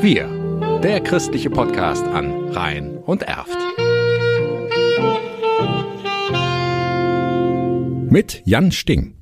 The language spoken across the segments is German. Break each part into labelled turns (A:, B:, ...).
A: Wir, der christliche Podcast an Rhein und Erft. Mit Jan Sting.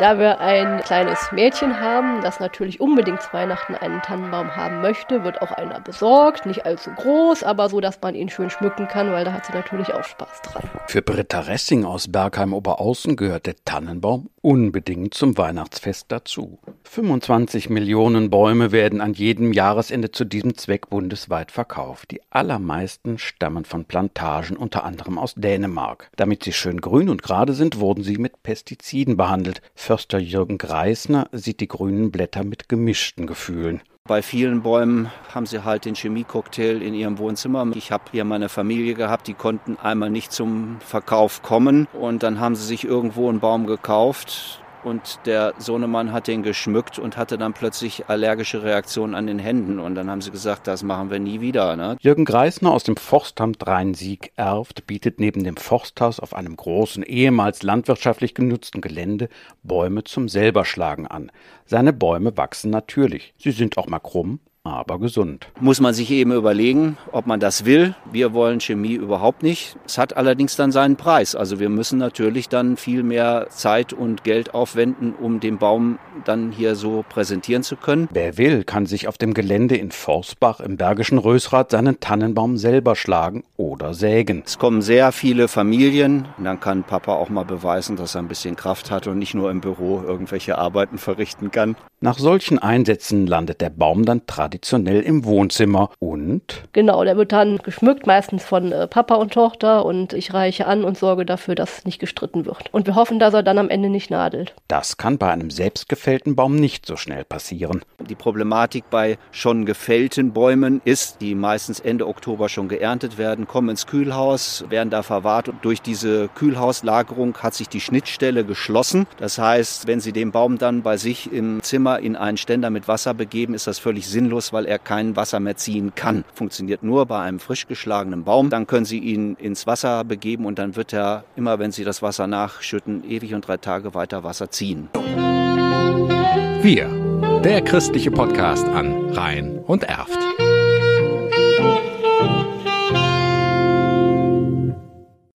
B: Da wir ein kleines Mädchen haben, das natürlich unbedingt zu Weihnachten einen Tannenbaum haben möchte, wird auch einer besorgt. Nicht allzu groß, aber so, dass man ihn schön schmücken kann, weil da hat sie natürlich auch Spaß dran.
A: Für Britta Ressing aus Bergheim-Oberaußen gehört der Tannenbaum unbedingt zum Weihnachtsfest dazu. 25 Millionen Bäume werden an jedem Jahresende zu diesem Zweck bundesweit verkauft. Die allermeisten stammen von Plantagen, unter anderem aus Dänemark. Damit sie schön grün und gerade sind, wurden sie mit Pestiziden behandelt. Förster Jürgen Greisner sieht die grünen Blätter mit gemischten Gefühlen.
C: Bei vielen Bäumen haben sie halt den Chemiecocktail in ihrem Wohnzimmer. Ich habe hier meine Familie gehabt, die konnten einmal nicht zum Verkauf kommen und dann haben sie sich irgendwo einen Baum gekauft und der Sohnemann hat den geschmückt und hatte dann plötzlich allergische Reaktionen an den Händen. Und dann haben sie gesagt, das machen wir nie wieder. Ne?
A: Jürgen Greisner aus dem Forstamt Rhein-Sieg erft bietet neben dem Forsthaus auf einem großen, ehemals landwirtschaftlich genutzten Gelände Bäume zum Selberschlagen an. Seine Bäume wachsen natürlich. Sie sind auch mal krumm, aber gesund.
C: Muss man sich eben überlegen, ob man das will. Wir wollen Chemie überhaupt nicht. Es hat allerdings dann seinen Preis. Also wir müssen natürlich dann viel mehr Zeit und Geld aufwenden, um den Baum dann hier so präsentieren zu können.
A: Wer will, kann sich auf dem Gelände in Forstbach im Bergischen Rösrath seinen Tannenbaum selber schlagen oder sägen.
C: Es kommen sehr viele Familien. Und dann kann Papa auch mal beweisen, dass er ein bisschen Kraft hat und nicht nur im Büro irgendwelche Arbeiten verrichten kann.
A: Nach solchen Einsätzen landet der Baum dann traditionell im Wohnzimmer und
B: Genau, der wird dann geschmückt, meistens von äh, Papa und Tochter und ich reiche an und sorge dafür, dass nicht gestritten wird. Und wir hoffen, dass er dann am Ende nicht nadelt.
A: das kann bei einem selbstgefällten Baum nicht so schnell passieren.
C: Die Problematik bei schon gefällten Bäumen ist, die meistens Ende Oktober schon geerntet werden, kommen ins Kühlhaus, werden da verwahrt. Und durch diese Kühlhauslagerung hat sich die Schnittstelle geschlossen. Das heißt, wenn Sie den Baum dann bei sich im Zimmer in einen Ständer mit Wasser begeben, ist das völlig sinnlos, weil er kein Wasser mehr ziehen kann. Funktioniert nur bei einem frisch geschlagenen Baum. Dann können Sie ihn ins Wasser begeben und dann wird er immer, wenn Sie das Wasser nachschütten, ewig und drei Tage weiter Wasser ziehen.
A: Wir, der christliche Podcast an Rhein und Erft.